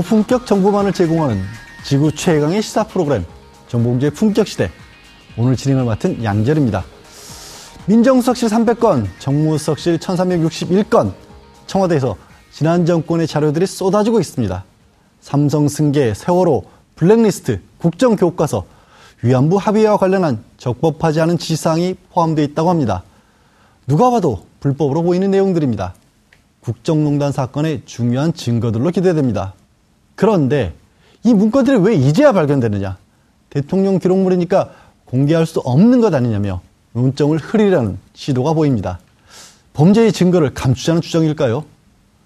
고품격 정보만을 제공하는 지구 최강의 시사 프로그램 정봉주의 품격시대 오늘 진행을 맡은 양절입니다. 민정수석실 300건, 정무수석실 1361건, 청와대에서 지난 정권의 자료들이 쏟아지고 있습니다. 삼성 승계, 세월호, 블랙리스트, 국정교과서, 위안부 합의와 관련한 적법하지 않은 지시사항이 포함되어 있다고 합니다. 누가 봐도 불법으로 보이는 내용들입니다. 국정농단 사건의 중요한 증거들로 기대됩니다. 그런데 이 문건들이 왜 이제야 발견되느냐? 대통령 기록물이니까 공개할 수 없는 것 아니냐며 논점을 흐리려는 시도가 보입니다. 범죄의 증거를 감추자는 주장일까요?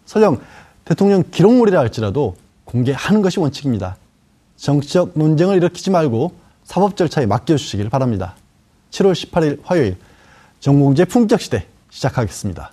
설령 대통령 기록물이라 할지라도 공개하는 것이 원칙입니다. 정치적 논쟁을 일으키지 말고 사법 절차에 맡겨주시길 바랍니다. 7월 18일 화요일 정봉재 품격 시대 시작하겠습니다.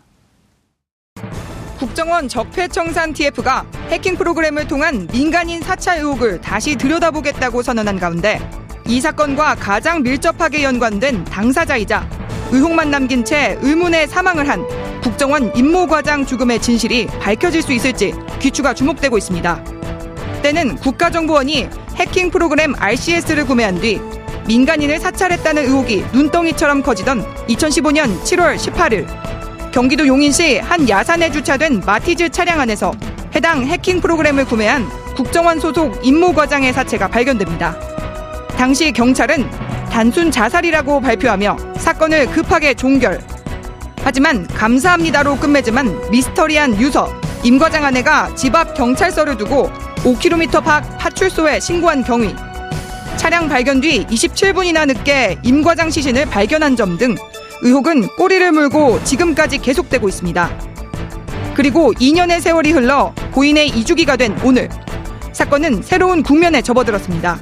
국정원 적폐청산 TF가 해킹 프로그램을 통한 민간인 사찰 의혹을 다시 들여다보겠다고 선언한 가운데 이 사건과 가장 밀접하게 연관된 당사자이자 의혹만 남긴 채 의문의 사망을 한 국정원 임모과장 죽음의 진실이 밝혀질 수 있을지 귀추가 주목되고 있습니다. 때는 국가정보원이 해킹 프로그램 RCS를 구매한 뒤 민간인을 사찰했다는 의혹이 눈덩이처럼 커지던 2015년 7월 18일 경기도 용인시 한 야산에 주차된 마티즈 차량 안에서 해당 해킹 프로그램을 구매한 국정원 소속 임모 과장의 사체가 발견됩니다. 당시 경찰은 단순 자살이라고 발표하며 사건을 급하게 종결. 하지만 감사합니다로 끝맺지만 미스터리한 유서 임 과장 아내가 집 앞 경찰서를 두고 5km 밖 파출소에 신고한 경위. 차량 발견 뒤 27분이나 늦게 임 과장 시신을 발견한 점 등 의혹은 꼬리를 물고 지금까지 계속되고 있습니다. 그리고 2년의 세월이 흘러 고인의 이주기가 된 오늘 사건은 새로운 국면에 접어들었습니다.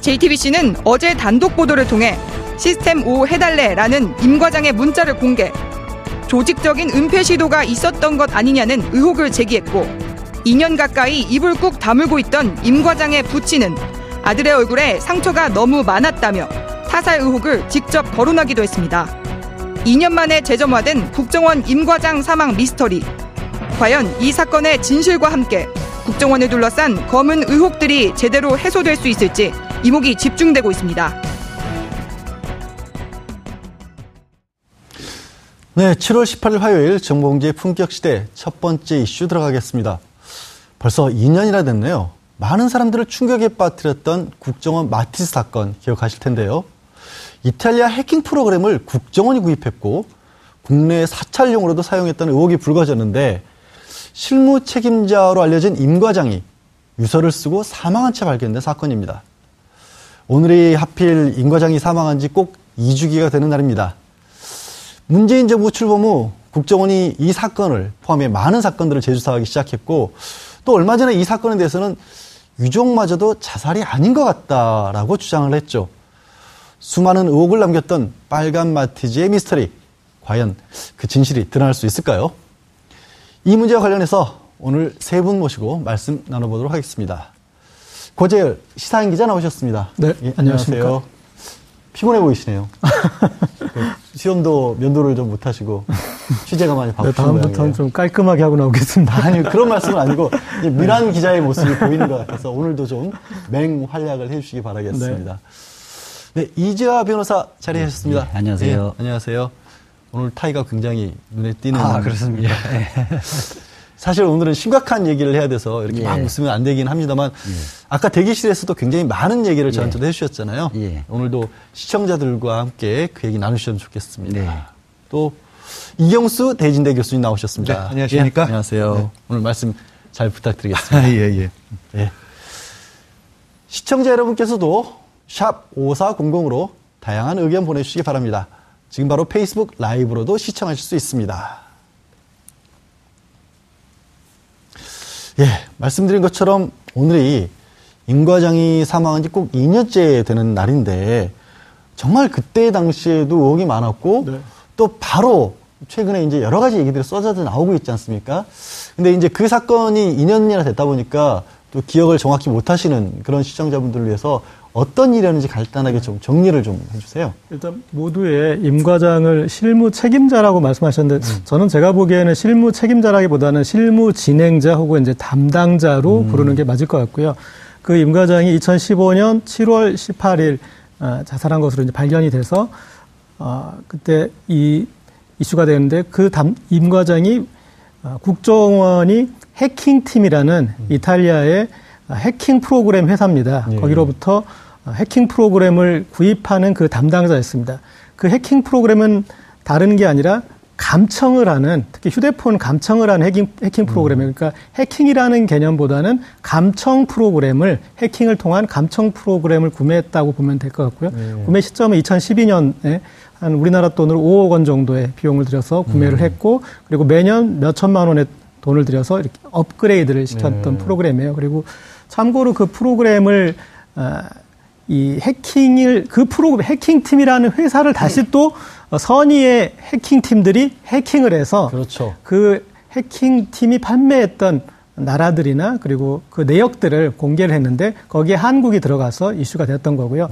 JTBC는 어제 단독 보도를 통해 시스템 5 해달래라는 임 과장의 문자를 공개. 조직적인 은폐 시도가 있었던 것 아니냐는 의혹을 제기했고 2년 가까이 입을 꾹 다물고 있던 임 과장의 부친은 아들의 얼굴에 상처가 너무 많았다며 타살 의혹을 직접 거론하기도 했습니다. 2년 만에 재점화된 국정원 임 과장 사망 미스터리. 과연 이 사건의 진실과 함께 국정원을 둘러싼 검은 의혹들이 제대로 해소될 수 있을지 이목이 집중되고 있습니다. 네, 7월 18일 화요일 정봉재 품격 시대 첫 번째 이슈 들어가겠습니다. 벌써 2년이나 됐네요. 많은 사람들을 충격에 빠뜨렸던 국정원 마티스 사건 기억하실 텐데요. 이탈리아 해킹 프로그램을 국정원이 구입했고 국내 사찰용으로도 사용했다는 의혹이 불거졌는데 실무 책임자로 알려진 임 과장이 유서를 쓰고 사망한 채 발견된 사건입니다. 오늘이 하필 임 과장이 사망한 지 꼭 2주기가 되는 날입니다. 문재인 정부 출범 후 국정원이 이 사건을 포함해 많은 사건들을 재수사하기 시작했고 또 얼마 전에 이 사건에 대해서는 유족마저도 자살이 아닌 것 같다라고 주장을 했죠. 수많은 의혹을 남겼던 빨간 마티즈의 미스터리. 과연 그 진실이 드러날 수 있을까요? 이 문제와 관련해서 오늘 세 분 모시고 말씀 나눠보도록 하겠습니다. 고재열 시사인 기자 나오셨습니다. 네, 예, 안녕하십니까. 피곤해 보이시네요. 그 시험도 면도를 좀 못하시고 취재가 많이 네, 바쁘신 다음부터는 모양이에요. 좀 깔끔하게 하고 나오겠습니다. 아니 그런 말씀은 아니고 미란 기자의 모습이 보이는 것 같아서 오늘도 좀 맹활약을 해주시기 바라겠습니다. 네, 이지아 변호사 자리하셨습니다. 네, 안녕하세요. 예, 안녕하세요. 오늘 타이가 굉장히 눈에 띄는. 아, 그렇습니까? 예. 사실 오늘은 심각한 얘기를 해야 돼서 이렇게 예. 막 웃으면 안 되긴 합니다만 아까 대기실에서도 굉장히 많은 얘기를 저한테도 예. 해주셨잖아요. 예. 오늘도 시청자들과 함께 그 얘기 나누시면 좋겠습니다. 네. 또 이경수 대진대 교수님 나오셨습니다. 네, 안녕하십니까? 예, 안녕하세요. 네. 오늘 말씀 잘 부탁드리겠습니다. 예, 예. 예. 시청자 여러분께서도 샵 5400으로 다양한 의견 보내주시기 바랍니다. 지금 바로 페이스북 라이브로도 시청하실 수 있습니다. 예, 말씀드린 것처럼 오늘이 임 과장이 사망한 지 꼭 2년째 되는 날인데 정말 그때 당시에도 의혹이 많았고 네. 또 바로 최근에 이제 여러 가지 얘기들이 쏟아져 나오고 있지 않습니까? 근데 이제 그 사건이 2년이나 됐다 보니까 또 기억을 정확히 못 하시는 그런 시청자분들을 위해서 어떤 일이었는지 간단하게 좀 정리를 좀 해주세요. 일단 모두의 임 과장을 실무 책임자라고 말씀하셨는데 음. 저는 제가 보기에는 실무 책임자라기보다는 실무 진행자 혹은 이제 담당자로 음. 부르는 게 맞을 것 같고요. 그 임 과장이 2015년 7월 18일 아, 자살한 것으로 이제 발견이 돼서 아, 그때 이 이슈가 되는데 그 임 과장이 아, 국정원이 해킹팀이라는 이탈리아의 아, 해킹 프로그램 회사입니다. 예. 거기로부터 아, 해킹 프로그램을 구입하는 그 담당자였습니다. 그 해킹 프로그램은 다른 게 아니라 감청을 하는 특히 휴대폰 감청을 하는 해킹, 해킹 프로그램이에요. 그러니까 해킹이라는 개념보다는 감청 프로그램을 해킹을 통한 감청 프로그램을 구매했다고 보면 될 것 같고요. 구매 시점은 2012년에 한 우리나라 돈으로 5억 원 정도의 비용을 들여서 구매를 했고 그리고 매년 몇 천만 원의 돈을 들여서 이렇게 업그레이드를 시켰던 프로그램이에요. 그리고 참고로 그 프로그램을 아, 이 해킹을 그 프로그램 해킹팀이라는 회사를 다시 또 선의의 해킹팀들이 해킹을 해서 그렇죠. 그 해킹팀이 판매했던 나라들이나 그리고 그 내역들을 공개를 했는데 거기에 한국이 들어가서 이슈가 됐던 거고요.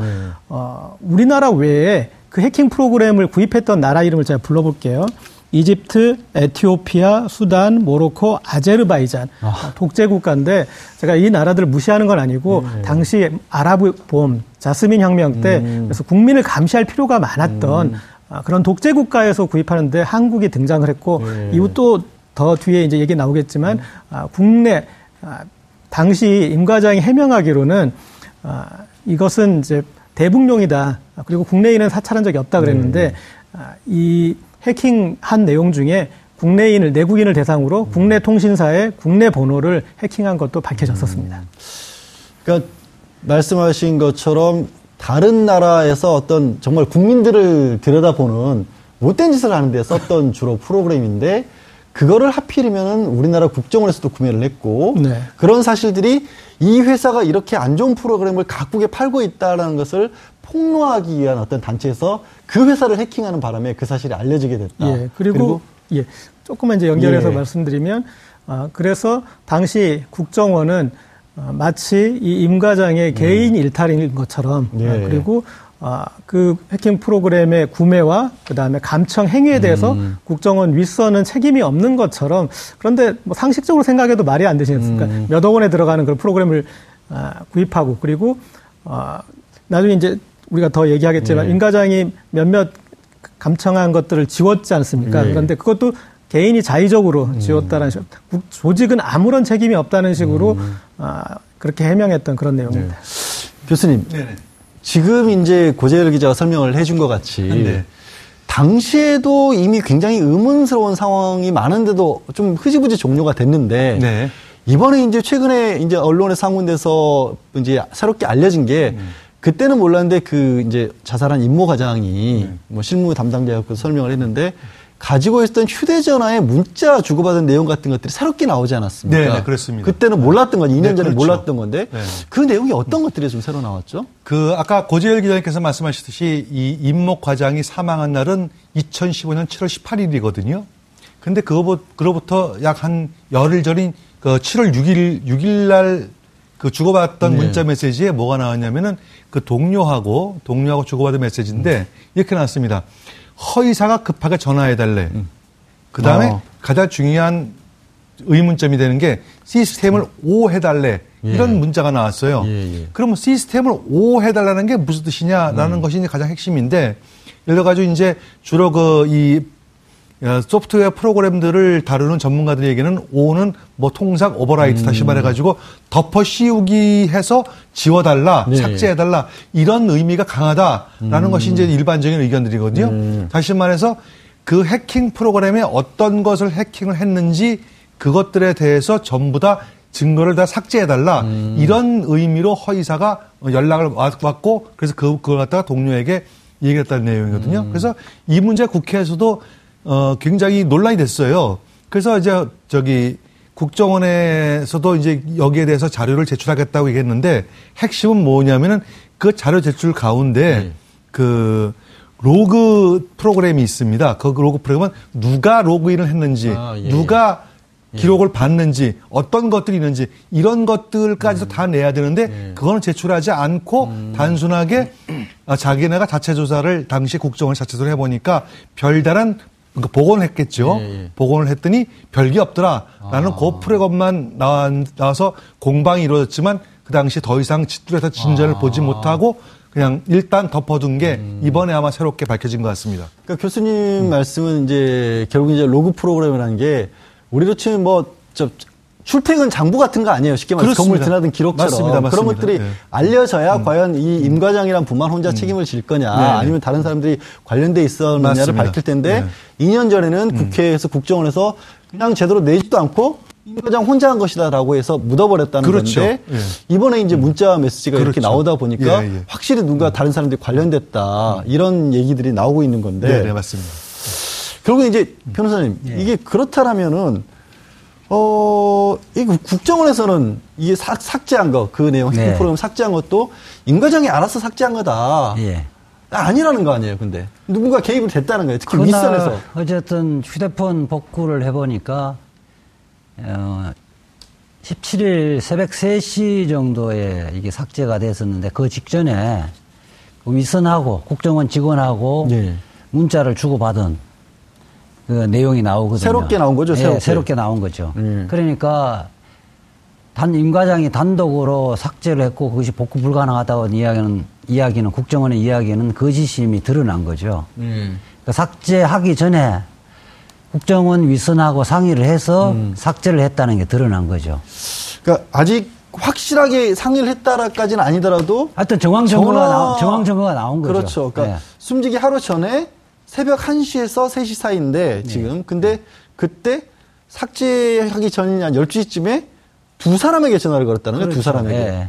어, 우리나라 외에 그 해킹 프로그램을 구입했던 나라 이름을 제가 불러볼게요. 이집트, 에티오피아, 수단, 모로코, 아제르바이잔 독재 국가인데 제가 이 나라들을 무시하는 건 아니고 당시 아랍 봄, 자스민 혁명 때 그래서 국민을 감시할 필요가 많았던 아, 그런 독재 국가에서 구입하는데 한국이 등장을 했고 이후 또 더 뒤에 이제 얘기 나오겠지만 아, 국내 아, 당시 임 과장이 해명하기로는 아, 이것은 이제 대북용이다. 아, 그리고 국내인은 사찰한 적이 없다 그랬는데 아, 이 해킹한 내용 중에 국내인을 내국인을 대상으로 국내 통신사의 국내 번호를 해킹한 것도 밝혀졌었습니다. 그러니까 말씀하신 것처럼 다른 나라에서 어떤 정말 국민들을 들여다보는 못된 짓을 하는 데 썼던 주로 프로그램인데 그거를 하필이면은 우리나라 국정원에서도 구매를 했고 네. 그런 사실들이 이 회사가 이렇게 안 좋은 프로그램을 각국에 팔고 있다라는 것을 폭로하기 위한 어떤 단체에서 그 회사를 해킹하는 바람에 그 사실이 알려지게 됐다. 예, 그리고, 예, 조금만 이제 연결해서 예. 말씀드리면, 아, 그래서 당시 국정원은 아, 마치 이 임 과장의 개인 일탈인 것처럼, 음. 예. 아, 그리고 아, 그 해킹 프로그램의 구매와 그 다음에 감청 행위에 대해서 음. 국정원 윗선은 책임이 없는 것처럼 그런데 뭐 상식적으로 생각해도 말이 안 되지 않습니까? 음. 몇억 원에 들어가는 그런 프로그램을 아, 구입하고 그리고 아, 나중에 이제 우리가 더 얘기하겠지만 예. 임 과장이 몇몇 감청한 것들을 지웠지 않습니까? 예. 그런데 그것도 개인이 자의적으로 지웠다는 식, 국- 조직은 아무런 책임이 없다는 식으로 아, 그렇게 해명했던 그런 내용입니다. 교수님, 지금 이제 고재열 기자가 설명을 해준 것 같이 네. 당시에도 이미 굉장히 의문스러운 상황이 많은데도 좀 흐지부지 종료가 됐는데 네. 이번에 이제 최근에 이제 언론에 상문돼서 이제 새롭게 알려진 게 그때는 몰랐는데 그 이제 자살한 임모 과장이 뭐 실무 담당자였고 설명을 했는데 가지고 있었던 휴대전화에 문자 주고받은 내용 같은 것들이 새롭게 나오지 않았습니까? 네, 네, 그렇습니다. 그때는 몰랐던 건 2년 네, 전에 그렇죠. 몰랐던 건데 네. 그 내용이 어떤 것들이 좀 새로 나왔죠? 그 아까 고재열 기자님께서 말씀하셨듯이 이 임목 과장이 사망한 날은 2015년 7월 18일이거든요. 근데 그거 그로부터 약 한 열흘 전인 그 7월 6일 6일 날 그 주고받았던 네. 문자 메시지에 뭐가 나왔냐면은 그 동료하고 동료하고 주고받은 메시지인데 이렇게 나왔습니다. 허의사가 급하게 전화해 달래. 그 다음에 어. 가장 중요한 의문점이 되는 게 시스템을 오 해달래 이런 문자가 나왔어요. 예, 예. 그러면 시스템을 오 해달라는 게 무슨 뜻이냐라는 것이 이제 가장 핵심인데 예를 들어 가지고 이제 주로 그이 어, 소프트웨어 프로그램들을 다루는 전문가들의 얘기는 오는 뭐 통상 오버라이트 다시 말해가지고 덮어 씌우기 해서 지워달라 네. 삭제해달라 이런 의미가 강하다라는 것이 이제 일반적인 의견들이거든요. 다시 말해서 그 해킹 프로그램에 어떤 것을 해킹을 했는지 그것들에 대해서 전부 다 증거를 다 삭제해달라 이런 의미로 허이사가 연락을 왔- 왔고 그래서 그, 그걸 갖다가 동료에게 얘기했다는 내용이거든요. 그래서 이 문제 국회에서도 어, 굉장히 논란이 됐어요. 그래서 이제 저기 국정원에서도 이제 여기에 대해서 자료를 제출하겠다고 얘기했는데 핵심은 뭐냐면은 그 자료 제출 가운데 그 로그 프로그램이 있습니다. 그 로그 프로그램은 누가 로그인을 했는지, 아, 예. 누가 기록을 봤는지, 어떤 것들이 있는지 이런 것들까지도 다 내야 되는데 그거는 제출하지 않고 단순하게 아, 자기네가 자체 조사를 당시 국정원 자체 조사를 해보니까 별다른 그러니까 복원을 했겠죠. 예, 예. 복원을 했더니 별게 없더라라는 그 프로그램만 나와, 나와서 공방이 이루어졌지만 그 당시 더 이상 뚜렷한 진전을 보지 못하고 그냥 일단 덮어둔 게 이번에 아마 새롭게 밝혀진 것 같습니다. 그러니까 교수님 말씀은 이제 결국 이제 로그 프로그램이라는 게 우리로 치면 뭐 저 출퇴근 장부 같은 거 아니에요. 쉽게 말해서. 건물 드나든 기록처럼 맞습니다, 그런 맞습니다. 것들이 네. 알려져야 과연 이 임 과장이란 분만 혼자 책임을 질 거냐 네. 아니면 다른 사람들이 관련돼 있었느냐를. 밝힐 텐데 네. 2년 전에는 국회에서 국정원에서 그냥 제대로 내지도 않고 임 과장 혼자 한 것이다라고 해서 묻어버렸다는 그렇죠. 건데 예. 이번에 이제 문자 메시지가 이렇게 그렇죠. 나오다 보니까 예, 예. 확실히 누가 다른 사람들이 관련됐다 이런 얘기들이 나오고 있는 건데 네, 네, 맞습니다. 결국 이제 변호사님 이게 그렇다라면은 어, 이 국정원에서는 이게 삭, 삭제한 거, 그 내용, 해킹 네. 프로그램 삭제한 것도 임과장이 알아서 삭제한 거다. 예. 아니라는 거 아니에요, 근데. 누군가 개입이 됐다는 거예요. 특히 윗선에서. 어쨌든 휴대폰 복구를 해보니까 어, 17일 새벽 3시 정도에 이게 삭제가 됐었는데 그 직전에 그 윗선하고 국정원 직원하고 예. 문자를 주고받은 그 내용이 나오거든요. 새롭게 나온 거죠, 예, 새롭게. 새롭게 나온 거죠. 음. 그러니까 단 임과장이 단독으로 삭제를 했고 그것이 복구 불가능하다고 이야기는 이야기는 국정원의 이야기는 거짓임이 드러난 거죠. 음. 그러니까 삭제하기 전에 국정원 윗선하고 상의를 해서 음. 삭제를 했다는 게 드러난 거죠. 그러니까 아직 확실하게 상의를 했다라까지는 아니더라도 하여튼 정황 나, 정황 증거가 나온 거죠. 그렇죠. 그러니까 예. 숨지기 하루 전에 새벽 1시에서 3시 사이인데 네. 지금 근데 그때 삭제하기 전이냐 12시쯤에 두 사람에게 전화를 걸었다는 거예요. 두 그렇죠. 사람에게. 예.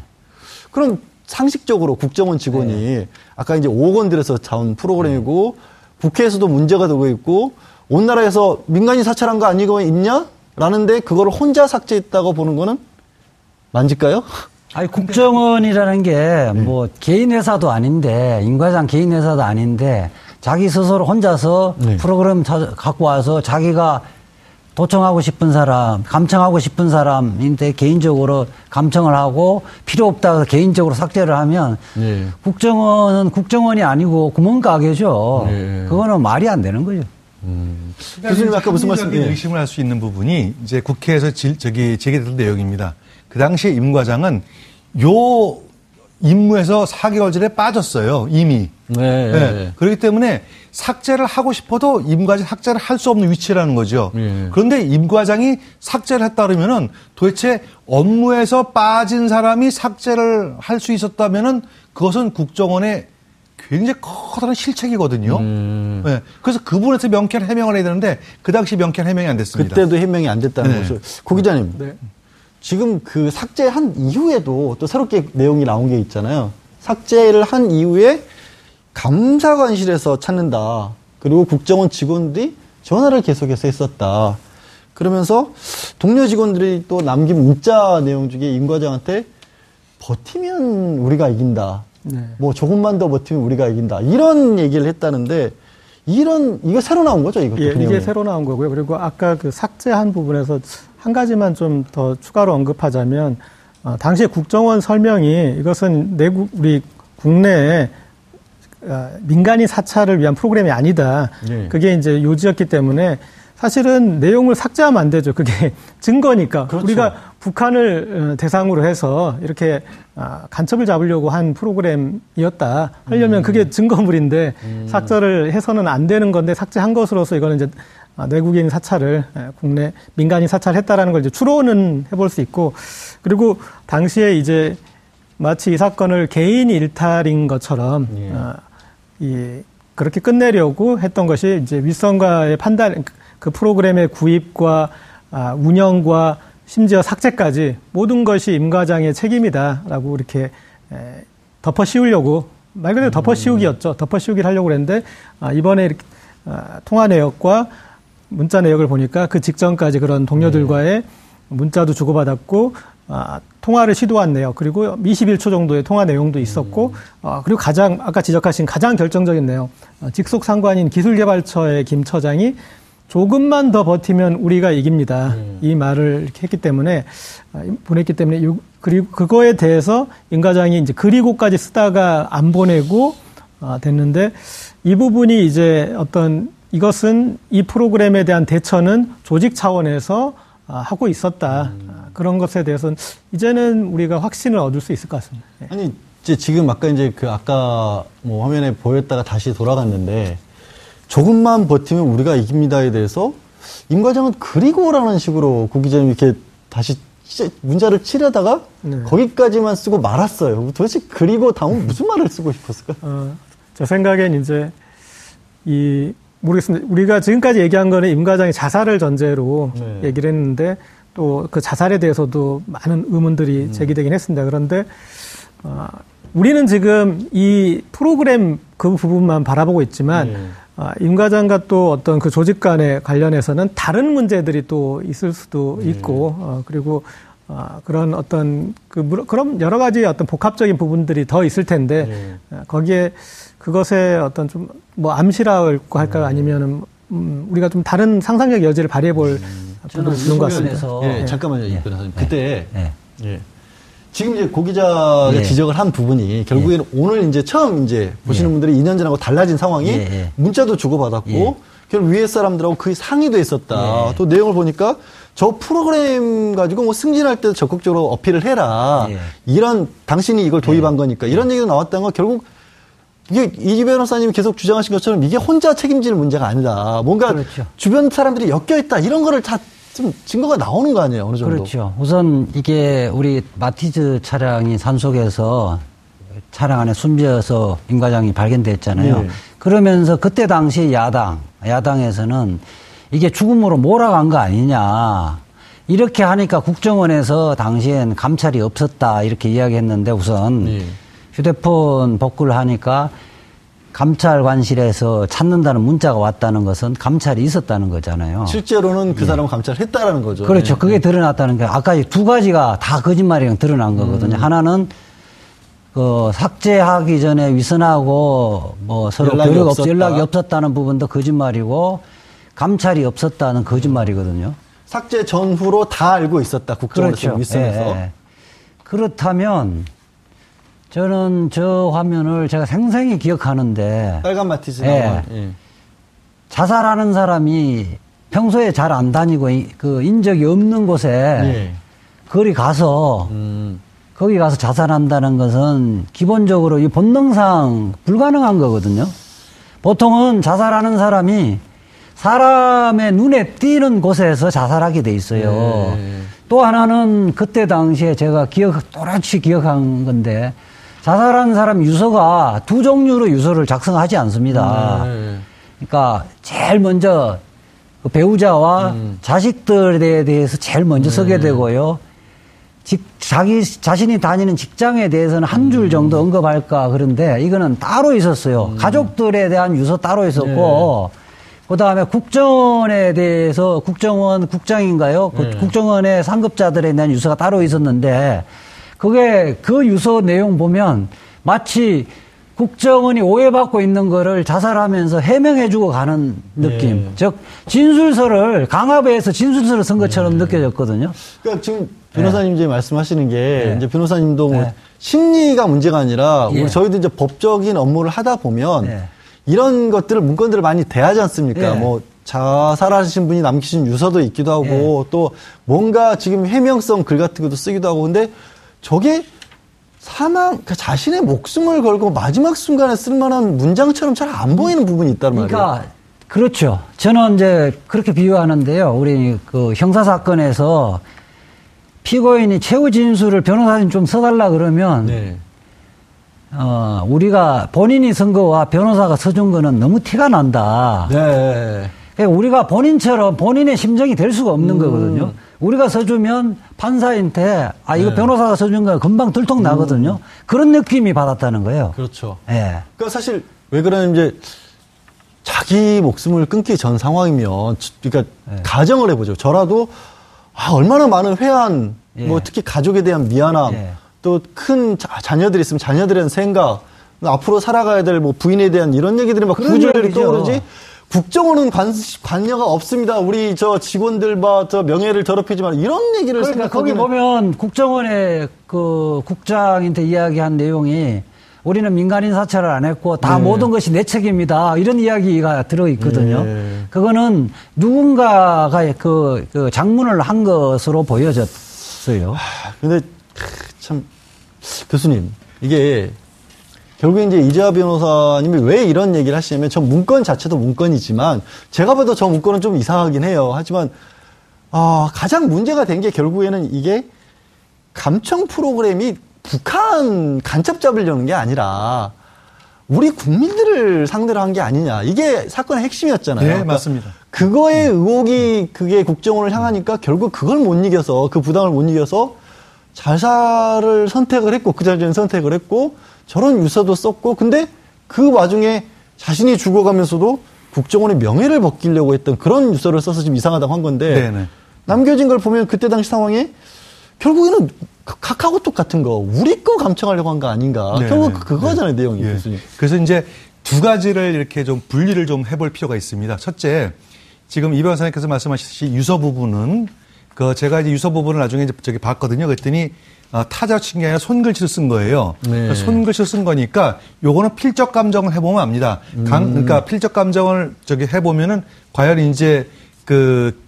그럼 상식적으로 국정원 직원이 네. 아까 이제 5억 원 들여서 자원 프로그램이고 국회에서도 문제가 되고 있고 온 나라에서 민간인 사찰한 거 아니고 있냐? 라는데 그거를 혼자 삭제했다고 보는 거는 만질까요? 아니 국정원이라는 게 네. 뭐 개인 회사도 아닌데 임과장 개인 회사도 아닌데 자기 스스로 혼자서 네. 프로그램 자- 갖고 와서 자기가 도청하고 싶은 사람, 감청하고 싶은 사람인데 개인적으로 감청을 하고 필요 없다고 개인적으로 삭제를 하면 네. 국정원은 국정원이 아니고 구멍가게죠. 네. 그거는 말이 안 되는 거죠. 교수님 아까 무슨 말씀- 예. 의심을 할 수 있는 부분이 이제 국회에서 질, 저기 제기됐던 내용입니다. 그 당시에 임 과장은 요 임무에서 4개월 전에 빠졌어요. 이미. 네. 예. 그렇기 때문에 삭제를 하고 싶어도 임 과장 삭제를 할 수 없는 위치라는 거죠. 예. 그런데 임 과장이 삭제를 했다 그러면은 도대체 업무에서 빠진 사람이 삭제를 할 수 있었다면은 그것은 국정원의 굉장히 커다란 실책이거든요. 음. 예. 그래서 그 부분에서 명쾌한 해명을 해야 되는데 그 당시 명쾌한 해명이 안 됐습니다. 그때도 해명이 안 됐다는 네. 거죠. 고 기자님. 지금 그 삭제한 이후에도 또 새롭게 내용이 나온 게 있잖아요. 삭제를 한 이후에 감사관실에서 찾는다. 그리고 국정원 직원들이 전화를 계속해서 했었다. 그러면서 동료 직원들이 또 남긴 문자 내용 중에 임 과장한테 버티면 우리가 이긴다. 네. 뭐 조금만 더 버티면 우리가 이긴다. 이런 얘기를 했다는데 이런 이거 새로 나온 거죠, 이것도. 예, 그 이게. 새로 나온 거고요. 그리고 아까 그 삭제한 부분에서 한 가지만 좀 더 추가로 언급하자면 어, 당시에 국정원 설명이 이것은 내국 우리 국내에 어, 민간인 사찰을 위한 프로그램이 아니다. 네. 그게 이제 요지였기 때문에 사실은 내용을 삭제하면 안 되죠. 그게 증거니까. 그렇죠. 우리가 북한을 어, 대상으로 해서 이렇게 아, 간첩을 잡으려고 한 프로그램이었다. 하려면 음. 그게 증거물인데 삭제를 해서는 안 되는 건데 삭제한 것으로서 이거는 이제 아, 내국인 사찰을 에, 국내 민간인 사찰 했다라는 걸 이제 추론은 해볼 수 있고 그리고 당시에 이제 마치 이 사건을 개인 일탈인 것처럼 예. 아, 이 그렇게 끝내려고 했던 것이 이제 윗선과의 판단 그 프로그램의 구입과 아, 운영과 심지어 삭제까지 모든 것이 임 과장의 책임이다라고 이렇게 에, 덮어 씌우려고 말 그대로 덮어 씌우기였죠. 덮어 씌우기를 하려고 그랬는데 아, 이번에 이렇게 아, 통화 내역과 문자 내역을 보니까 그 직전까지 그런 동료들과의 문자도 주고받았고 아, 통화를 시도한 내역 그리고 21초 정도의 통화 내용도 있었고 아, 그리고 가장 아까 지적하신 가장 결정적인 내용 어, 직속 상관인 기술개발처의 김 처장이 조금만 더 버티면 우리가 이깁니다. 이 말을 이렇게 했기 때문에 아, 보냈기 때문에 요- 그리고 그거에 대해서 임 과장이 이제 그리고까지 쓰다가 안 보내고 아, 됐는데 이 부분이 이제 어떤 이것은 이 프로그램에 대한 대처는 조직 차원에서 아, 하고 있었다. 아, 그런 것에 대해서는 이제는 우리가 확신을 얻을 수 있을 것 같습니다. 예. 아니 이제 지금 아까 이제 그 아까 뭐 화면에 보였다가 다시 돌아갔는데 조금만 버티면 우리가 이깁니다에 대해서 임 과장은 그리고라는 식으로 구 기자님 이렇게 다시 치- 문자를 치려다가 네. 거기까지만 쓰고 말았어요. 도대체 그리고 다음 무슨 말을 쓰고 싶었을까? 어, 제 생각엔 이제 이 모르겠습니다. 우리가 지금까지 얘기한 거는 임 과장이 자살을 전제로 네. 얘기를 했는데 또 그 자살에 대해서도 많은 의문들이 제기되긴 했습니다. 그런데 어, 우리는 지금 이 프로그램 그 부분만 바라보고 있지만 네. 아, 임 과장과 또 어떤 그 조직 간에 관련해서는 다른 문제들이 또 있을 수도 있고 어, 그리고 아, 그런 어떤 그 물- 그럼 여러 가지 어떤 복합적인 부분들이 더 있을 텐데 아, 거기에 그것에 어떤 좀 뭐 암시라고 할까요 아니면은 음, 우리가 좀 다른 상상력 여지를 발휘해 볼 부분이 있는 것 같습니다. 소변에서 예, 잠깐만요, 이 변호사님. 그때 예. 예. 지금 이제 고 기자가 예. 지적을 한 부분이 결국에는 오늘 이제 처음 이제 보시는 분들이 2년 전하고 달라진 상황이 예, 예. 문자도 주고받았고 예. 결국 위에 사람들하고 그 상의도 했었다. 예. 또 내용을 보니까 저 프로그램 가지고 뭐 승진할 때도 적극적으로 어필을 해라. 예. 이런 당신이 이걸 도입한 거니까 이런 얘기가 나왔다는 건 결국 이게 이 변호사님이 계속 주장하신 것처럼 이게 혼자 책임지는 문제가 아니다. 뭔가 그렇죠. 주변 사람들이 엮여 있다. 이런 거를 다 좀 증거가 나오는 거 아니에요, 어느 정도. 그렇죠. 우선 이게 우리 마티즈 차량이 산속에서 차량 안에 숨져서 임 과장이 발견됐잖아요. 네. 그러면서 그때 당시 야당, 야당에서는 이게 죽음으로 몰아간 거 아니냐. 이렇게 하니까 국정원에서 당시엔 감찰이 없었다. 이렇게 이야기했는데 우선 네. 휴대폰 복구를 하니까 감찰관실에서 찾는다는 문자가 왔다는 것은 감찰이 있었다는 거잖아요. 실제로는 그 감찰했다라는 거죠. 예. 그렇죠. 네. 그게 드러났다는 게 아까 이두 가지가 다 거짓말이랑 드러난 거거든요. 음. 하나는 그 삭제하기 전에 위선하고 뭐 서로 연락이 없, 없었다. 연락이 없었다는 부분도 거짓말이고 감찰이 없었다는 거짓말이거든요. 삭제 전후로 다 알고 있었다. 국정원에서 그렇죠. 윗선에서. 예, 예. 그렇다면 저는 저 화면을 제가 생생히 기억하는데 빨간 마티즈 예. 예. 자살하는 사람이 평소에 잘 안 다니고 이- 그 인적이 없는 곳에 예. 거리 가서 음. 거기 가서 자살한다는 것은 기본적으로 이 본능상 불가능한 거거든요. 보통은 자살하는 사람이 사람의 눈에 띄는 곳에서 자살하게 돼 있어요. 네. 또 하나는 그때 당시에 제가 기억, 또렷이 기억한 건데 자살하는 사람 유서가 두 종류로 유서를 작성하지 않습니다. 네. 그러니까 제일 먼저 그 배우자와 음. 자식들에 대해서 제일 먼저 쓰게 되고요. 직, 자기 자신이 다니는 직장에 대해서는 한줄 정도 언급할까 그런데 이거는 따로 있었어요. 가족들에 대한 유서 따로 있었고 그다음에 국정원에 대해서 국정원 국장인가요? 그 국정원의 상급자들에 대한 유서가 따로 있었는데 그게 그 유서 내용 보면 마치 국정원이 오해받고 있는 거를 자살하면서 해명해주고 가는 느낌. 즉 진술서를 강압해서 진술서를 쓴 것처럼 느껴졌거든요. 그러니까 지금 변호사님 이제 말씀하시는 게 네. 이제 변호사님도 뭐 네. 심리가 문제가 아니라 예. 우리 저희도 이제 법적인 업무를 하다 보면 네. 이런 것들을 문건들을 많이 대하지 않습니까? 예. 뭐 자살하신 분이 남기신 유서도 있기도 하고 또 뭔가 지금 해명성 글 같은 것도 쓰기도 하고 근데 저게 사망 그 자신의 목숨을 걸고 마지막 순간에 쓸 만한 문장처럼 잘 안 보이는 부분이 있단 말이에요. 그러니까 그렇죠. 저는 이제 그렇게 비유하는데요. 우리 그 형사 사건에서 피고인이 최후 진술을 변호사님 좀 써달라 그러면 네. 어 우리가 본인이 쓴 거와 변호사가 써준 거는 너무 티가 난다. 네. 그러니까 우리가 본인처럼 본인의 심정이 될 수가 음. 없는 거거든요. 우리가 써주면 판사한테 아 이거 네. 변호사가 써준 거 금방 들통 나거든요. 그런 느낌이 받았다는 거예요. 그렇죠. 예. 그러니까 사실 왜 그러냐면 이제 자기 목숨을 끊기 전 상황이면 지- 그러니까 네. 가정을 해보죠. 저라도 아, 얼마나 많은 회한, 예. 뭐 특히 가족에 대한 미안함, 예. 또큰 자녀들이 있으면 자녀들에 대한 생각, 앞으로 살아가야 될 뭐 부인에 대한 이런 얘기들이 막 얘기죠. 떠오르지. 국정원은 관, 관여가 없습니다. 우리 저 직원들 봐, 저 명예를 더럽히지 마. 이런 얘기를 그러니까 거기 보면 국정원의 그 국장한테 이야기한 내용이 우리는 민간인 사찰을 안 했고 다 네. 모든 것이 내 책임이다 이런 이야기가 들어 있거든요. 네. 그거는 누군가가 그, 그 장문을 한 것으로 보여졌어요. 근데 크, 참 교수님 이게 결국에 이제 이재화 변호사님이 왜 이런 얘기를 하시냐면 저 문건 자체도 문건이지만 제가 봐도 저 문건은 좀 이상하긴 해요. 하지만 아, 가장 문제가 된 게 결국에는 이게 감청 프로그램이 북한 간첩 잡으려는 게 아니라 우리 국민들을 상대로 한 게 아니냐. 이게 사건의 핵심이었잖아요. 네, 그러니까 맞습니다. 그거의 의혹이 그게 국정원을 향하니까 결국 그걸 못 이겨서 그 부담을 못 이겨서 자살을 선택을 했고 그 자리에는 선택을 했고 저런 유서도 썼고 근데 그 와중에 자신이 죽어가면서도 국정원의 명예를 벗기려고 했던 그런 유서를 써서 좀 이상하다고 한 건데 네네. 남겨진 걸 보면 그때 당시 상황에 결국에는 카- 카카오톡 같은 거 우리 거 감청하려고 한 거 아닌가 네, 결국 네. 그거잖아요 내용이 예. 교수님 그래서 이제 두 가지를 이렇게 좀 분리를 좀 해볼 필요가 있습니다. 첫째, 지금 이 변호사님께서 말씀하셨듯이 유서 부분은 그 제가 이제 유서 부분을 나중에 이제 저기 봤거든요. 그랬더니 아, 타자 친게 아니라 손글씨로 쓴 거예요. 네. 손글씨로 쓴 거니까 요거는 필적 감정을 해보면 압니다. 강, 그러니까 필적 감정을 저기 해보면은 과연 이제 그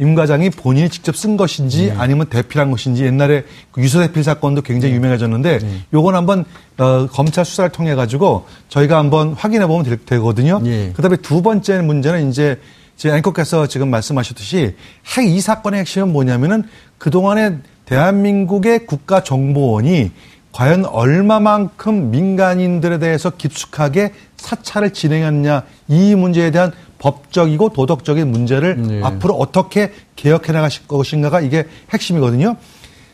임 과장이 본인이 직접 쓴 것인지 아니면 대필한 것인지 옛날에 그 유서 대필 사건도 굉장히 유명해졌는데 요건 한번 어, 검찰 수사를 통해 가지고 저희가 한번 확인해 보면 되, 거든요 예. 그다음에 두 번째 문제는 이제 제 앵커께서 지금 말씀하셨듯이 핵 이 사건의 핵심은 뭐냐면은 그동안에 대한민국의 국가정보원이 과연 얼마만큼 민간인들에 대해서 깊숙하게 사찰을 진행했냐 이 문제에 대한 법적이고 도덕적인 문제를 네. 앞으로 어떻게 개혁해 나가실 것인가가 이게 핵심이거든요.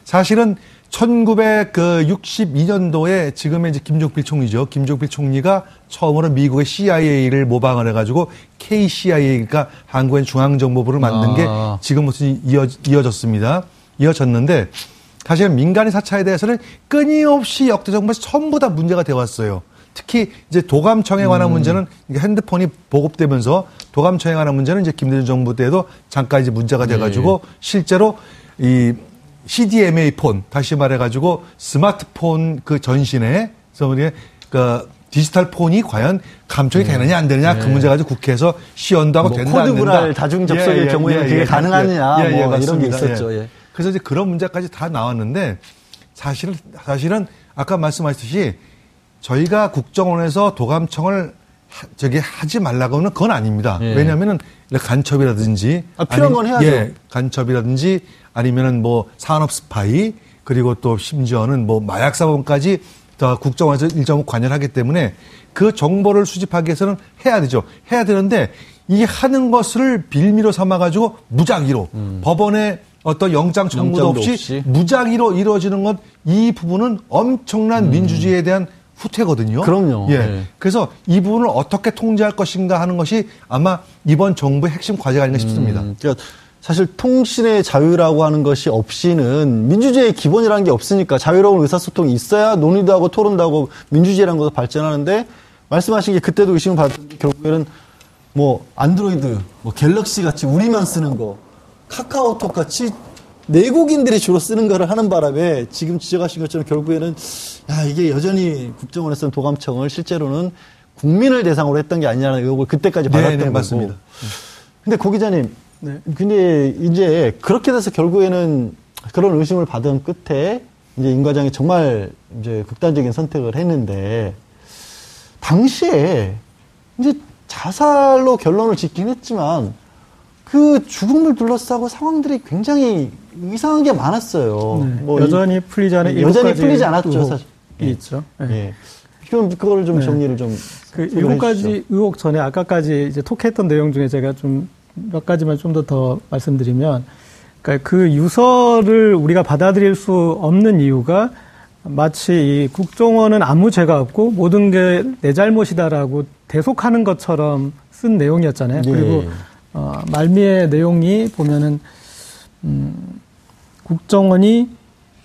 사실은 1962년도에 지금의 이제 김종필 총리죠. 김종필 총리가 처음으로 미국의 CIA를 모방을 해가지고 KCIA가 한국의 중앙정보부를 만든 게 아. 지금부터 이어, 이어졌습니다. 이어졌는데 사실은 민간인 사찰에 대해서는 끊임없이 역대 정부에서 전부 다 문제가 되어 왔어요. 특히 이제 도감청에 관한 문제는 이게 핸드폰이 보급되면서 도감청에 관한 문제는 이제 김대중 정부 때도 잠깐 이제 문제가 돼가지고 실제로 이 CDMA 폰 다시 말해가지고 스마트폰 그 전신에 그래서 그 디지털 폰이 과연 감청이 되느냐 안 되느냐 그 문제 가지고 국회에서 시연도 하고 뭐 된다 안 코드. 분할 다중 접속의 경우에는 그게 가능하느냐, 뭐 이런 게 맞습니다. 있었죠, 예. 그래서 이제 그런 문제까지 다 나왔는데 사실은 사실은 아까 말씀하셨듯이 저희가 국정원에서 도감청을 하, 저기 하지 말라고는 그건 아닙니다. 예. 왜냐하면은 간첩이라든지 아, 필요한 건 해야죠. 예, 간첩이라든지 아니면은 뭐 산업 스파이 그리고 또 심지어는 뭐 마약 사범까지 다 국정원에서 일정 관여를 하기 때문에 그 정보를 수집하기 위해서는 해야 되죠. 해야 되는데 이 하는 것을 빌미로 삼아 가지고 무작위로 법원에 어떤 영장 청구도 없이, 없이. 무작위로 이루어지는 것 이 부분은 엄청난 민주주의에 대한 후퇴거든요. 음. 그럼요. 예. 네. 그래서 이 부분을 어떻게 통제할 것인가 하는 것이 아마 이번 정부의 핵심 과제가 아닌가 싶습니다. 음, 그러니까 사실 통신의 자유라고 하는 것이 없이는 민주주의의 기본이라는 게 없으니까 자유로운 의사소통이 있어야 논의도 하고 토론도 하고 민주주의라는 것도 발전하는데 말씀하신 게 그때도 의심을 받았던 게 결국에는 뭐 안드로이드, 뭐 갤럭시 같이 우리만 쓰는 거, 카카오톡 같이 내국인들이 주로 쓰는 거를 하는 바람에 지금 지적하신 것처럼 결국에는 야 이게 여전히 국정원에서는 도감청을 실제로는 국민을 대상으로 했던 게 아니냐는 의혹을 그때까지 네, 받았던 네, 거고. 맞습니다. 근데 고 기자님, 근데 이제 그렇게 돼서 결국에는 그런 의심을 받은 끝에 이제 임 과장이 정말 이제 극단적인 선택을 했는데 당시에 이제 자살로 결론을 짓긴 했지만 그 죽음을 둘러싸고 상황들이 굉장히 이상한 게 많았어요. 네, 뭐 여전히 풀리지 않은 일곱 여전히 풀리지 않았죠, 사실. 있죠. 네. 예. 그럼 그거를 좀 네. 정리를 좀 그 일곱. 가지 의혹 전에 아까까지 이제 톡했던 내용 중에 제가 좀 몇 가지만 좀 더 더 말씀드리면, 그러니까 그 유서를 우리가 받아들일 수 없는 이유가 마치 이 국정원은 아무 죄가 없고 모든 게 내 잘못이다라고 대속하는 것처럼 쓴 내용이었잖아요. 예. 그리고 어, 말미의 내용이 보면은 음, 국정원이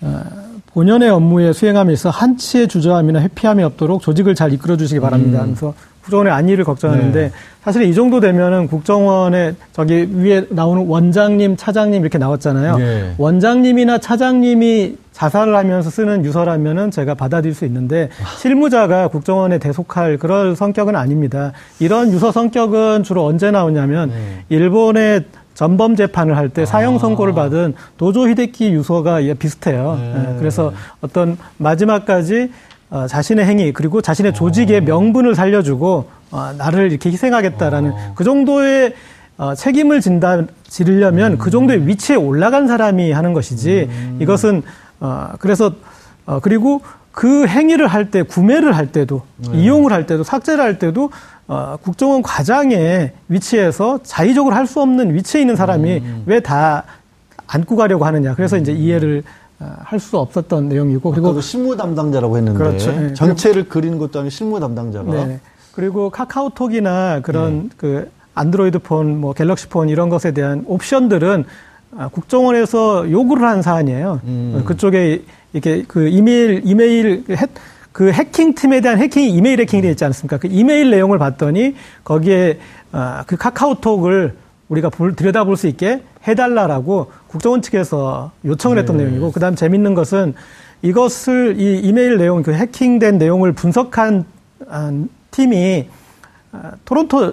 어, 본연의 업무에 수행함에 있어 한치의 주저함이나 회피함이 없도록 조직을 잘 이끌어 주시기 바랍니다. 하면서 국정원의 안위를 걱정하는데 네. 사실 이 정도 되면은 국정원의 저기 위에 나오는 원장님, 차장님 이렇게 나왔잖아요. 네. 원장님이나 차장님이 자살을 하면서 쓰는 유서라면은 제가 받아들일 수 있는데 실무자가 국정원에 대속할 그럴 성격은 아닙니다. 이런 유서 성격은 주로 언제 나오냐면 일본의 전범 재판을 할 때 사형 선고를 받은 도조 히데키 유서가 예, 비슷해요. 예, 그래서 어떤 마지막까지 어, 자신의 행위 그리고 자신의 조직의 명분을 살려주고 어, 나를 이렇게 희생하겠다라는 그 정도의 어, 책임을 진다 지르려면 그 정도의 위치에 올라간 사람이 하는 것이지 이것은 어, 그래서 어, 그리고 그 행위를 할 때 구매를 할 때도 이용을 할 때도 삭제를 할 때도 어, 국정원 과장의 위치에서 자의적으로 할 수 없는 위치에 있는 사람이 왜다 안고 가려고 하느냐. 그래서 이제 이해를 어, 할 수 없었던 내용이고 그리고 그리고 실무 담당자라고 했는데 그렇죠. 네. 전체를 그리는 것도 아니고 실무 담당자가 네. 그리고 카카오톡이나 그런 그 안드로이드 폰, 뭐 갤럭시 폰 이런 것에 대한 옵션들은 아, 국정원에서 요구를 한 사안이에요. 어, 그쪽에 이렇게 그 이메일 이메일 해, 그 해킹 팀에 대한 해킹이 이메일 해킹이 되어 있지 않습니까? 그 이메일 내용을 봤더니 거기에 아, 그 카카오톡을 우리가 볼, 들여다볼 수 있게 해달라라고 국정원 측에서 요청을 했던 내용이고 그다음 재밌는 것은 이것을 이 이메일 내용 그 해킹된 내용을 분석한 아, 팀이 아, 토론토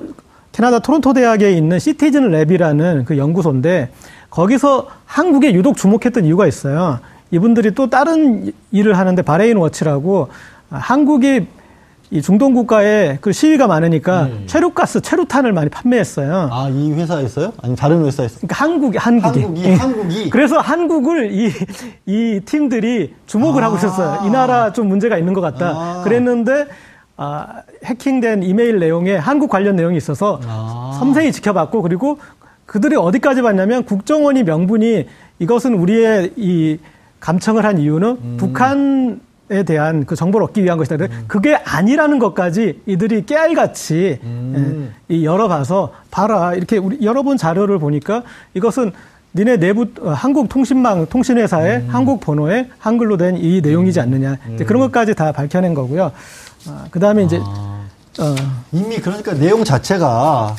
캐나다 토론토 대학에 있는 Citizen Lab이라는 그 연구소인데 거기서 한국에 유독 주목했던 이유가 있어요. 이분들이 또 다른 일을 하는데 Bahrain Watch라고 아, 한국이 이 중동 국가에 그 시위가 많으니까 최루가스, 최루탄을 많이 판매했어요. 아, 이 회사에서요? 아니 다른 회사에서? 그러니까 한국이 한국이 한국이 한국이 그래서 한국을 이, 이 팀들이 주목을 하고 있었어요. 이 나라 좀 문제가 있는 것 같다. 아. 그랬는데, 아, 해킹된 이메일 내용에 한국 관련 내용이 있어서 아. 섬세히 지켜봤고, 그리고 그들이 어디까지 봤냐면 국정원이 명분이 이것은 우리의 이 감청을 한 이유는 음. 북한 에 대한 그 정보를 얻기 위한 것이다. 그게 아니라는 것까지 이들이 깨알같이 음. 예, 이 열어봐서 봐라 이렇게 우리 여러 번 자료를 보니까 이것은 니네 내부 어, 한국 통신망 통신회사의 음. 한국 번호에 한글로 된 이 내용이지 않느냐 이제 그런 것까지 다 밝혀낸 거고요. 그 다음에 이제 아. 어, 이미 그러니까 내용 자체가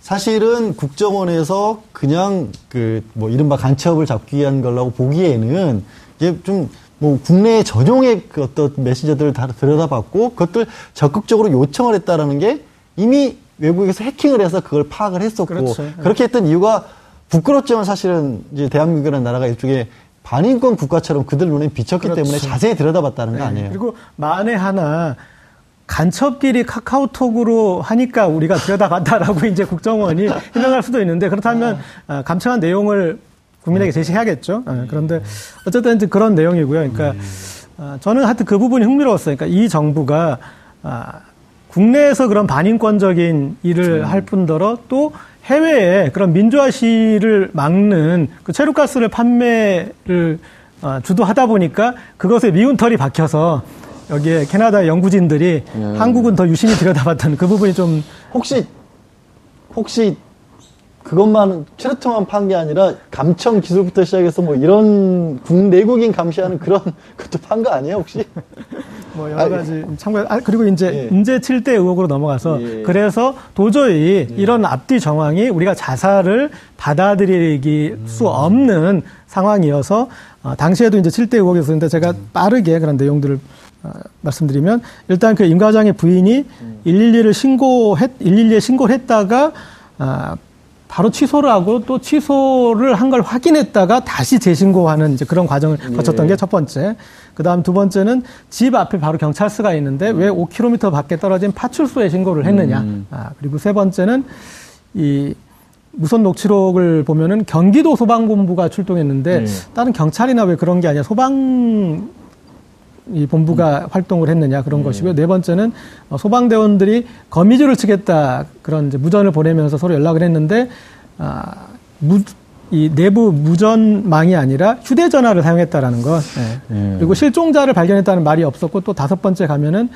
사실은 국정원에서 그냥 그 뭐 이른바 간첩을 잡기 위한 거라고 보기에는 이게 좀 뭐 국내 전용의 그 어떤 메시저들을 다 들여다봤고 그것들 적극적으로 요청을 했다라는 게 이미 외국에서 해킹을 해서 그걸 파악을 했었고 그렇죠. 그렇게 했던 이유가 부끄럽지만 사실은 이제 대한민국이라는 나라가 일종의 반인권 국가처럼 그들 눈에 비쳤기 그렇죠. 때문에 자세히 들여다봤다는 거 네. 아니에요. 그리고 만에 하나 간첩끼리 카카오톡으로 하니까 우리가 들여다봤다라고 이제 국정원이 해명할 수도 있는데 그렇다면 아, 감청한 내용을 국민에게 제시해야겠죠. 아, 그런데 어쨌든 이제 그런 내용이고요. 그러니까 아, 저는 하여튼 그 부분이 흥미로웠어요. 그러니까 이 정부가 아, 국내에서 그런 반인권적인 일을 할 뿐더러 또 해외에 그런 민주화 시를 막는 그 체류가스를 판매를 어, 주도하다 보니까 그것에 미운 털이 박혀서 여기에 캐나다 연구진들이 음. 한국은 더 유심히 들여다봤던 그 부분이 좀 혹시 혹시 그것만 트레트만 판 게 아니라 감청 기술부터 시작해서 뭐 이런 국 내국인 감시하는 그런 것도 판 거 아니에요 혹시? 뭐 여러 아, 가지 참고 아, 그리고 이제 예. 인재 7대 의혹으로 넘어가서 예. 그래서 도저히 이런 앞뒤 정황이 우리가 자살을 받아들이기 수 없는 상황이어서 어, 당시에도 이제 7대 의혹이 있었는데 제가 빠르게 그런 내용들을 어, 말씀드리면 일단 그 임 과장의 부인이 112를 신고했 112에 신고를 했다가 아, 바로 취소를 하고 또 취소를 한 걸 확인했다가 다시 재신고하는 이제 그런 과정을 거쳤던 게 첫 번째. 그 다음 두 번째는 집 앞에 바로 경찰서가 있는데 왜 5km 밖에 떨어진 파출소에 신고를 했느냐. 아, 그리고 세 번째는 이 무선 녹취록을 보면은 경기도 소방본부가 출동했는데 다른 경찰이나 왜 그런 게 아니라 소방 이 본부가 활동을 했느냐 그런 것이고요. 네 번째는 어, 소방대원들이 거미줄을 치겠다 그런 이제 무전을 보내면서 서로 연락을 했는데 아, 무, 이 내부 무전망이 아니라 휴대전화를 사용했다라는 것. 예. 그리고 실종자를 발견했다는 말이 없었고 또 다섯 번째 가면은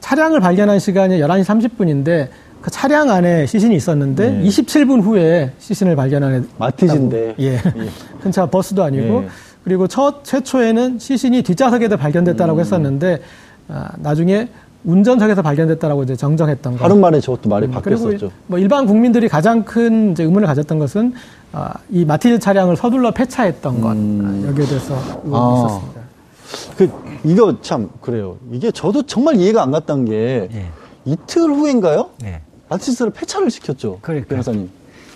차량을 발견한 시간이 11시 30분인데 그 차량 안에 시신이 있었는데 27분 후에 시신을 발견한 마티즈인데. 예. 큰차 버스도 아니고 예. 그리고 첫 최초에는 시신이 뒷좌석에도 발견됐다라고 했었는데 아, 나중에 운전석에서 발견됐다라고 이제 정정했던 거. 다른 말에 저것도 말이 음, 바뀌었었죠. 뭐 일반 국민들이 가장 큰 이제 의문을 가졌던 것은 아, 이 마티즈 차량을 서둘러 폐차했던 것 음. 아, 여기에 대해서 의문이 아. 있었습니다. 그 이거 참 그래요. 이게 저도 정말 이해가 안 갔던 게 예. 이틀 후인가요? 예. 마티즈를 폐차를 시켰죠. 그러니까요. 변호사님.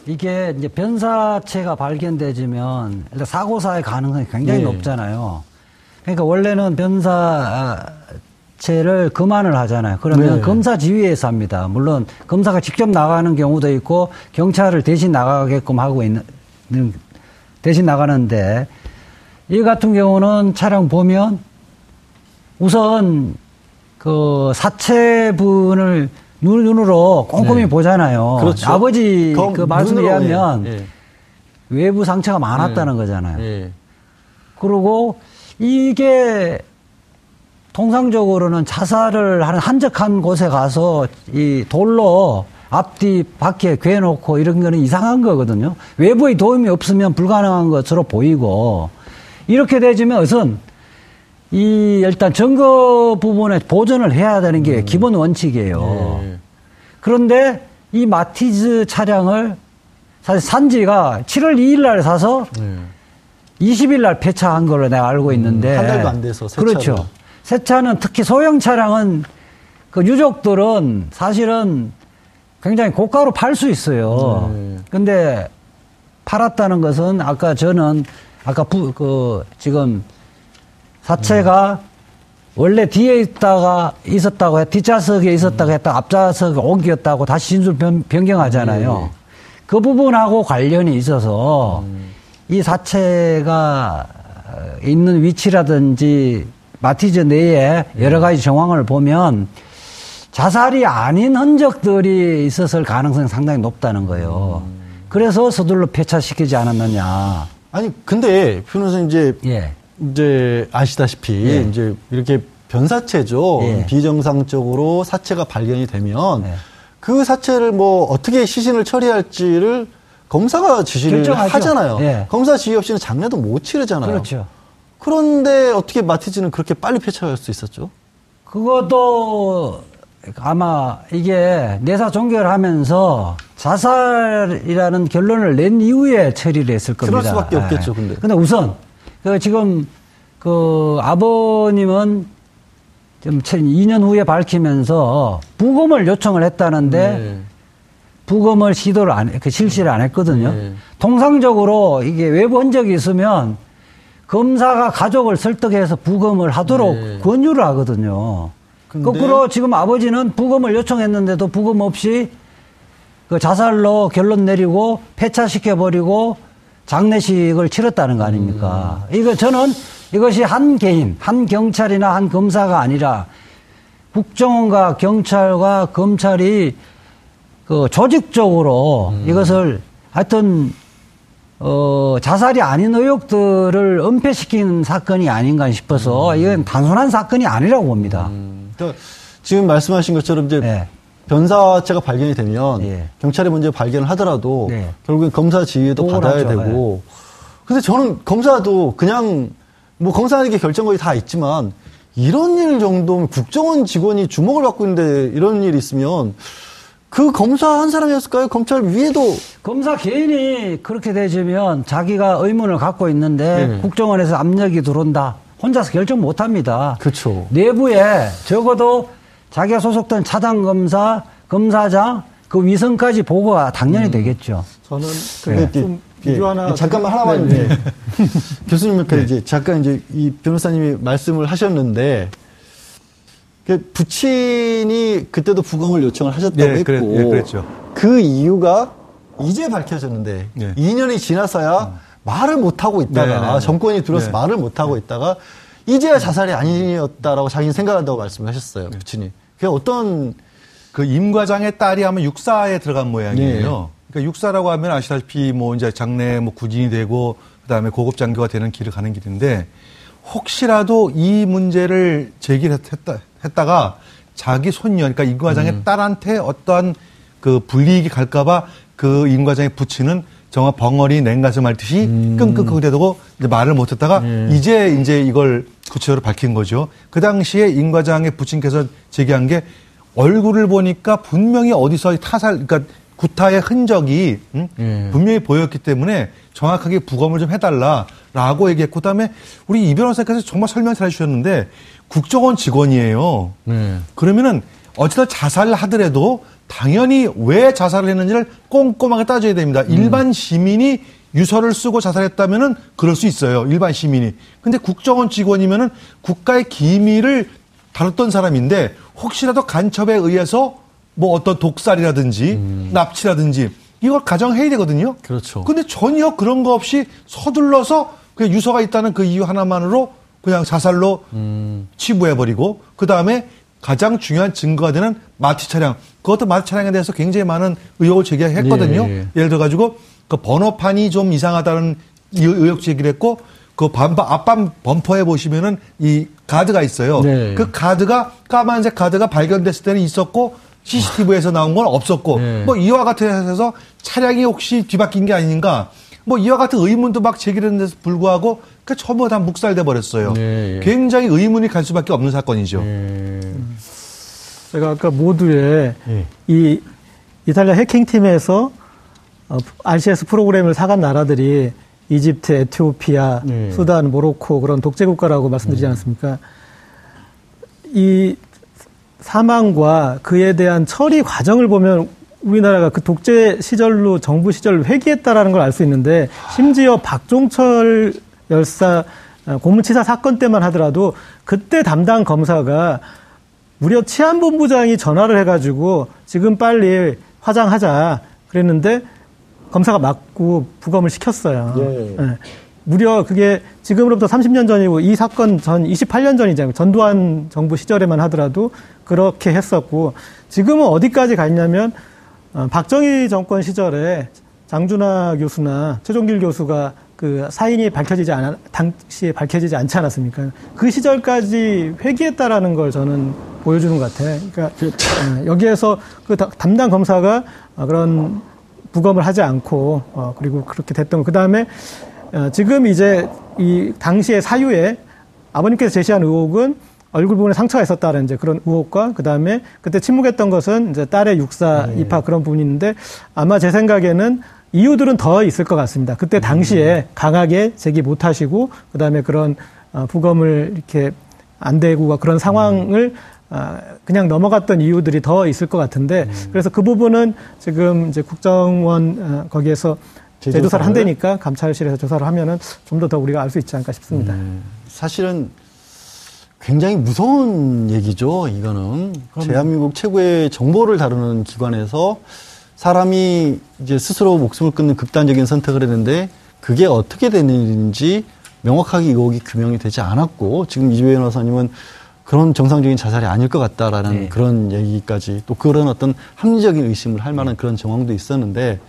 이게 이제 변사체가 발견되지면 일단 사고사의 가능성이 굉장히 네. 높잖아요. 그러니까 원래는 변사체를 검안을 하잖아요. 그러면 네. 검사 지휘에서 합니다. 물론 검사가 직접 나가는 경우도 있고 경찰을 대신 나가게끔 하고 있는 대신 나가는데 이 같은 경우는 차량 보면 우선 그 사체분을 눈- 눈으로 꼼꼼히 네. 보잖아요. 그렇죠. 아버지 검- 그 말씀에 의하면 예, 예. 외부 상처가 많았다는 거잖아요. 예. 그리고 이게 통상적으로는 자살을 하는 한적한 곳에 가서 이 돌로 앞뒤 바퀴에 괴놓고 이런 거는 이상한 거거든요. 외부의 도움이 없으면 불가능한 것으로 보이고 이렇게 되지면 우선 이 일단 증거 부분에 보존을 해야 되는 게 기본 원칙이에요. 예. 그런데 이 마티즈 차량을 사실 산지가 7월 2일 날 사서 20일 날 폐차한 걸로 내가 알고 있는데 음, 한 달도 안 돼서 새 그렇죠. 새 차는 특히 소형 차량은 그 유족들은 사실은 굉장히 고가로 팔 수 있어요. 네. 근데 팔았다는 것은 아까 저는 아까 부, 그 지금 사체가 원래 뒤에 있다가 있었다고 해 뒷좌석에 있었다고 했다 앞좌석에 옮겼다고 다시 진술 변, 변경하잖아요. 네. 그 부분하고 관련이 있어서 이 사체가 어, 있는 위치라든지 마티즈 내에 여러 가지 정황을 보면 자살이 아닌 흔적들이 있었을 가능성이 상당히 높다는 거예요. 그래서 서둘러 폐차시키지 않았느냐. 아니 근데 변호사님 이제 예. 이제 아시다시피 예. 이제 이렇게 변사체죠. 예. 비정상적으로 사체가 발견이 되면 네. 그 사체를 뭐 어떻게 시신을 처리할지를 검사가 지시를 결정하죠. 하잖아요. 예. 검사 지휘 없이는 장례도 못 치르잖아요. 그렇죠. 그런데 어떻게 마티즈는 그렇게 빨리 폐차할 수 있었죠? 그것도 아마 이게 내사 종결 하면서 자살이라는 결론을 낸 이후에 처리를 했을 겁니다. 그럴 수밖에 예. 없겠죠, 근데. 근데 우선, 그 지금 그 아버님은 좀 2년 후에 밝히면서 부검을 요청을 했다는데 네. 부검을 시도를 안, 그 실시를 안 했거든요. 네. 통상적으로 이게 외부 흔적이 있으면 검사가 가족을 설득해서 부검을 하도록 네. 권유를 하거든요. 거꾸로 지금 아버지는 부검을 요청했는데도 부검 없이 그 자살로 결론 내리고 폐차시켜버리고 장례식을 치렀다는 거 아닙니까? 음. 이거 저는 이것이 한 개인, 한 경찰이나 한 검사가 아니라 국정원과 경찰과 검찰이 그그 조직적으로 이것을 하여튼 어, 자살이 아닌 의혹들을 은폐시킨 사건이 아닌가 싶어서 이건 단순한 사건이 아니라고 봅니다. 그러니까 지금 말씀하신 것처럼 이제 네. 변사체가 발견이 되면 예. 경찰이 먼저 발견을 하더라도 네. 결국엔 검사 지휘도 받아야 하죠. 예. 되고. 근데 저는 검사도 그냥 뭐 검사에게 결정권이 다 있지만 이런 일 정도면 국정원 직원이 주목을 받고 있는데 이런 일이 있으면 그 검사 한 사람이었을까요? 검찰 위에도 검사 개인이 그렇게 되지면 자기가 의문을 갖고 있는데 네. 국정원에서 압력이 들어온다. 혼자서 결정 못 합니다. 그렇죠. 내부에 적어도 자기가 소속된 차장 검사, 검사장 그 위선까지 보고가 당연히 되겠죠. 저는 네. 그좀 예, 비교 하나 잠깐만 하나만 네, 네. 이제 교수님 옆에 이제 잠깐 이제 이 변호사님이 말씀을 하셨는데 그 부친이 그때도 부검을 요청을 하셨다고 예, 했고 그래- 예, 그랬죠. 그 이유가 이제 밝혀졌는데 예. 2년이 지나서야 말을 못 하고 있다가 네, 네, 네. 정권이 들어서 네. 말을 못 하고 있다가 이제야 자살이 아니었다라고 자기는 생각한다고 말씀을 하셨어요 부친이 그게 어떤 그 임 과장의 딸이 아마 육사에 들어간 모양이에요. 네. 그러니까 육사라고 하면 아시다시피 뭐 이제 장래 뭐 구진이 되고 그다음에 고급 장교가 되는 길을 가는 길인데 혹시라도 이 문제를 제기를 했다, 했다가 자기 손녀, 그러니까 임 과장의 음. 딸한테 어떠한 그 불이익이 갈까봐 그 임 과장의 부친은 정말 벙어리 냉가슴 앓듯이 음. 끙끙끙대고 이제 말을 못했다가 네. 이제 이제 이걸 구체적으로 밝힌 거죠. 그 당시에 임 과장의 부친께서 제기한 게 얼굴을 보니까 분명히 어디서 타살, 그러니까 구타의 흔적이 응? 예. 분명히 보였기 때문에 정확하게 부검을 좀 해달라라고 얘기했고 그다음에 우리 이 변호사께서 정말 설명 잘 해주셨는데 국정원 직원이에요. 네. 그러면은 어쨌든 자살을 하더라도 당연히 왜 자살을 했는지를 꼼꼼하게 따져야 됩니다. 일반 시민이 유서를 쓰고 자살했다면은 그럴 수 있어요. 일반 시민이. 근데 국정원 직원이면은 국가의 기밀을 다뤘던 사람인데 혹시라도 간첩에 의해서 뭐 어떤 독살이라든지 납치라든지 이걸 가정해야 되거든요. 그렇죠. 근데 전혀 그런 거 없이 서둘러서 그냥 유서가 있다는 그 이유 하나만으로 그냥 자살로 치부해버리고 그 다음에 가장 중요한 증거가 되는 마티 차량 그것도 마티 차량에 대해서 굉장히 많은 의혹을 제기했거든요. 예, 예. 예를 들어가지고 그 번호판이 좀 이상하다는 의- 의혹 제기를 했고 그 반바, 앞반 범퍼에 보시면은 이 가드가 있어요. 네. 그 가드가 까만색 가드가 발견됐을 때는 있었고 CCTV에서 나온 건 없었고 네. 뭐 이와 같은 해서 차량이 혹시 뒤바뀐 게 아닌가 뭐 이와 같은 의문도 막 제기되는데도 불구하고 그 전부 다 묵살돼 버렸어요. 네. 굉장히 의문이 갈 수밖에 없는 사건이죠. 제가 아까 모두에 예. 이 이탈리아 해킹 팀에서 어, RCS 프로그램을 사간 나라들이 이집트, 에티오피아, 네. 수단, 모로코 그런 독재 국가라고 말씀드리지 않았습니까? 이 사망과 그에 대한 처리 과정을 보면 우리나라가 그 독재 시절로 정부 시절을 회귀했다라는 걸 알 수 있는데 심지어 박종철 열사 어, 고문치사 사건 때만 하더라도 그때 담당 검사가 무려 치안본부장이 전화를 해가지고 지금 빨리 화장하자 그랬는데 검사가 맞고 부검을 시켰어요. 예. 예. 무려 그게 지금으로부터 30년 전이고 이 사건 전 28년 전이잖아요. 전두환 정부 시절에만 하더라도 그렇게 했었고 지금은 어디까지 갔냐면 어, 박정희 정권 시절에 장준하 교수나 최종길 교수가 그 사인이 밝혀지지 않아 당시에 밝혀지지 않지 않았습니까? 그 시절까지 회귀했다라는 걸 저는 보여주는 것 같아요. 그러니까 어, 여기에서 그 다- 담당 검사가 어, 그런 부검을 하지 않고 어, 그리고 그렇게 됐던 그 다음에 어, 지금 이제 이 당시의 사유에 아버님께서 제시한 의혹은 얼굴 부분에 상처가 있었다는 이제 그런 의혹과 그 다음에 그때 침묵했던 것은 이제 딸의 육사 입학 그런 부분이 있는데 아마 제 생각에는 이유들은 더 있을 것 같습니다. 그때 당시에 강하게 제기 못하시고 그 다음에 그런 어, 부검을 이렇게 안 되고 그런 상황을 아, 그냥 넘어갔던 이유들이 더 있을 것 같은데 그래서 그 부분은 지금 이제 국정원 어, 거기에서 재조사를? 재조사를 한다니까 감찰실에서 조사를 하면은 좀 더 더 우리가 알 수 있지 않을까 싶습니다. 사실은 굉장히 무서운 얘기죠. 이거는 대한민국 최고의 정보를 다루는 기관에서 사람이 이제 스스로 목숨을 끊는 극단적인 선택을 했는데 그게 어떻게 된 일인지 명확하게 의혹이 규명이 되지 않았고 지금 이주혜 변호사님은 그런 정상적인 자살이 아닐 것 같다라는 네. 그런 얘기까지 또 그런 어떤 합리적인 의심을 할 만한 그런 정황도 있었는데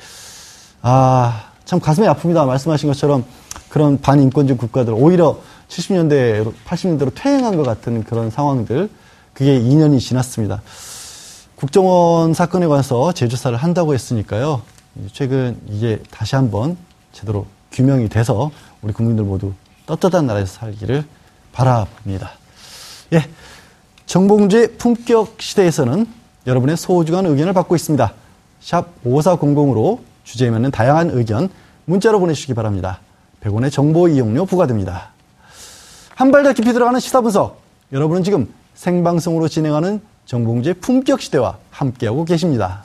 아, 참 가슴이 아픕니다. 말씀하신 것처럼 그런 반인권적 국가들 오히려 70년대, 80년대로 퇴행한 것 같은 그런 상황들 그게 2년이 지났습니다. 국정원 사건에 관해서 재조사를 한다고 했으니까요. 최근 이게 다시 한번 제대로 규명이 돼서 우리 국민들 모두 떳떳한 나라에서 살기를 바라봅니다. 예. 정봉주의 품격 시대에서는 여러분의 소중한 의견을 받고 있습니다. 샵 5400으로 주제에 맞는 다양한 의견 문자로 보내주시기 바랍니다. 100원의 정보 이용료 부과됩니다. 한 발 더 깊이 들어가는 시사 분석. 여러분은 지금 생방송으로 진행하는 정봉주의 품격 시대와 함께하고 계십니다.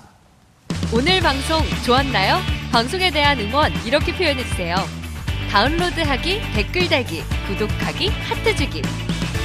오늘 방송 좋았나요? 방송에 대한 응원 이렇게 표현해주세요. 다운로드하기, 댓글 달기, 구독하기, 하트 주기.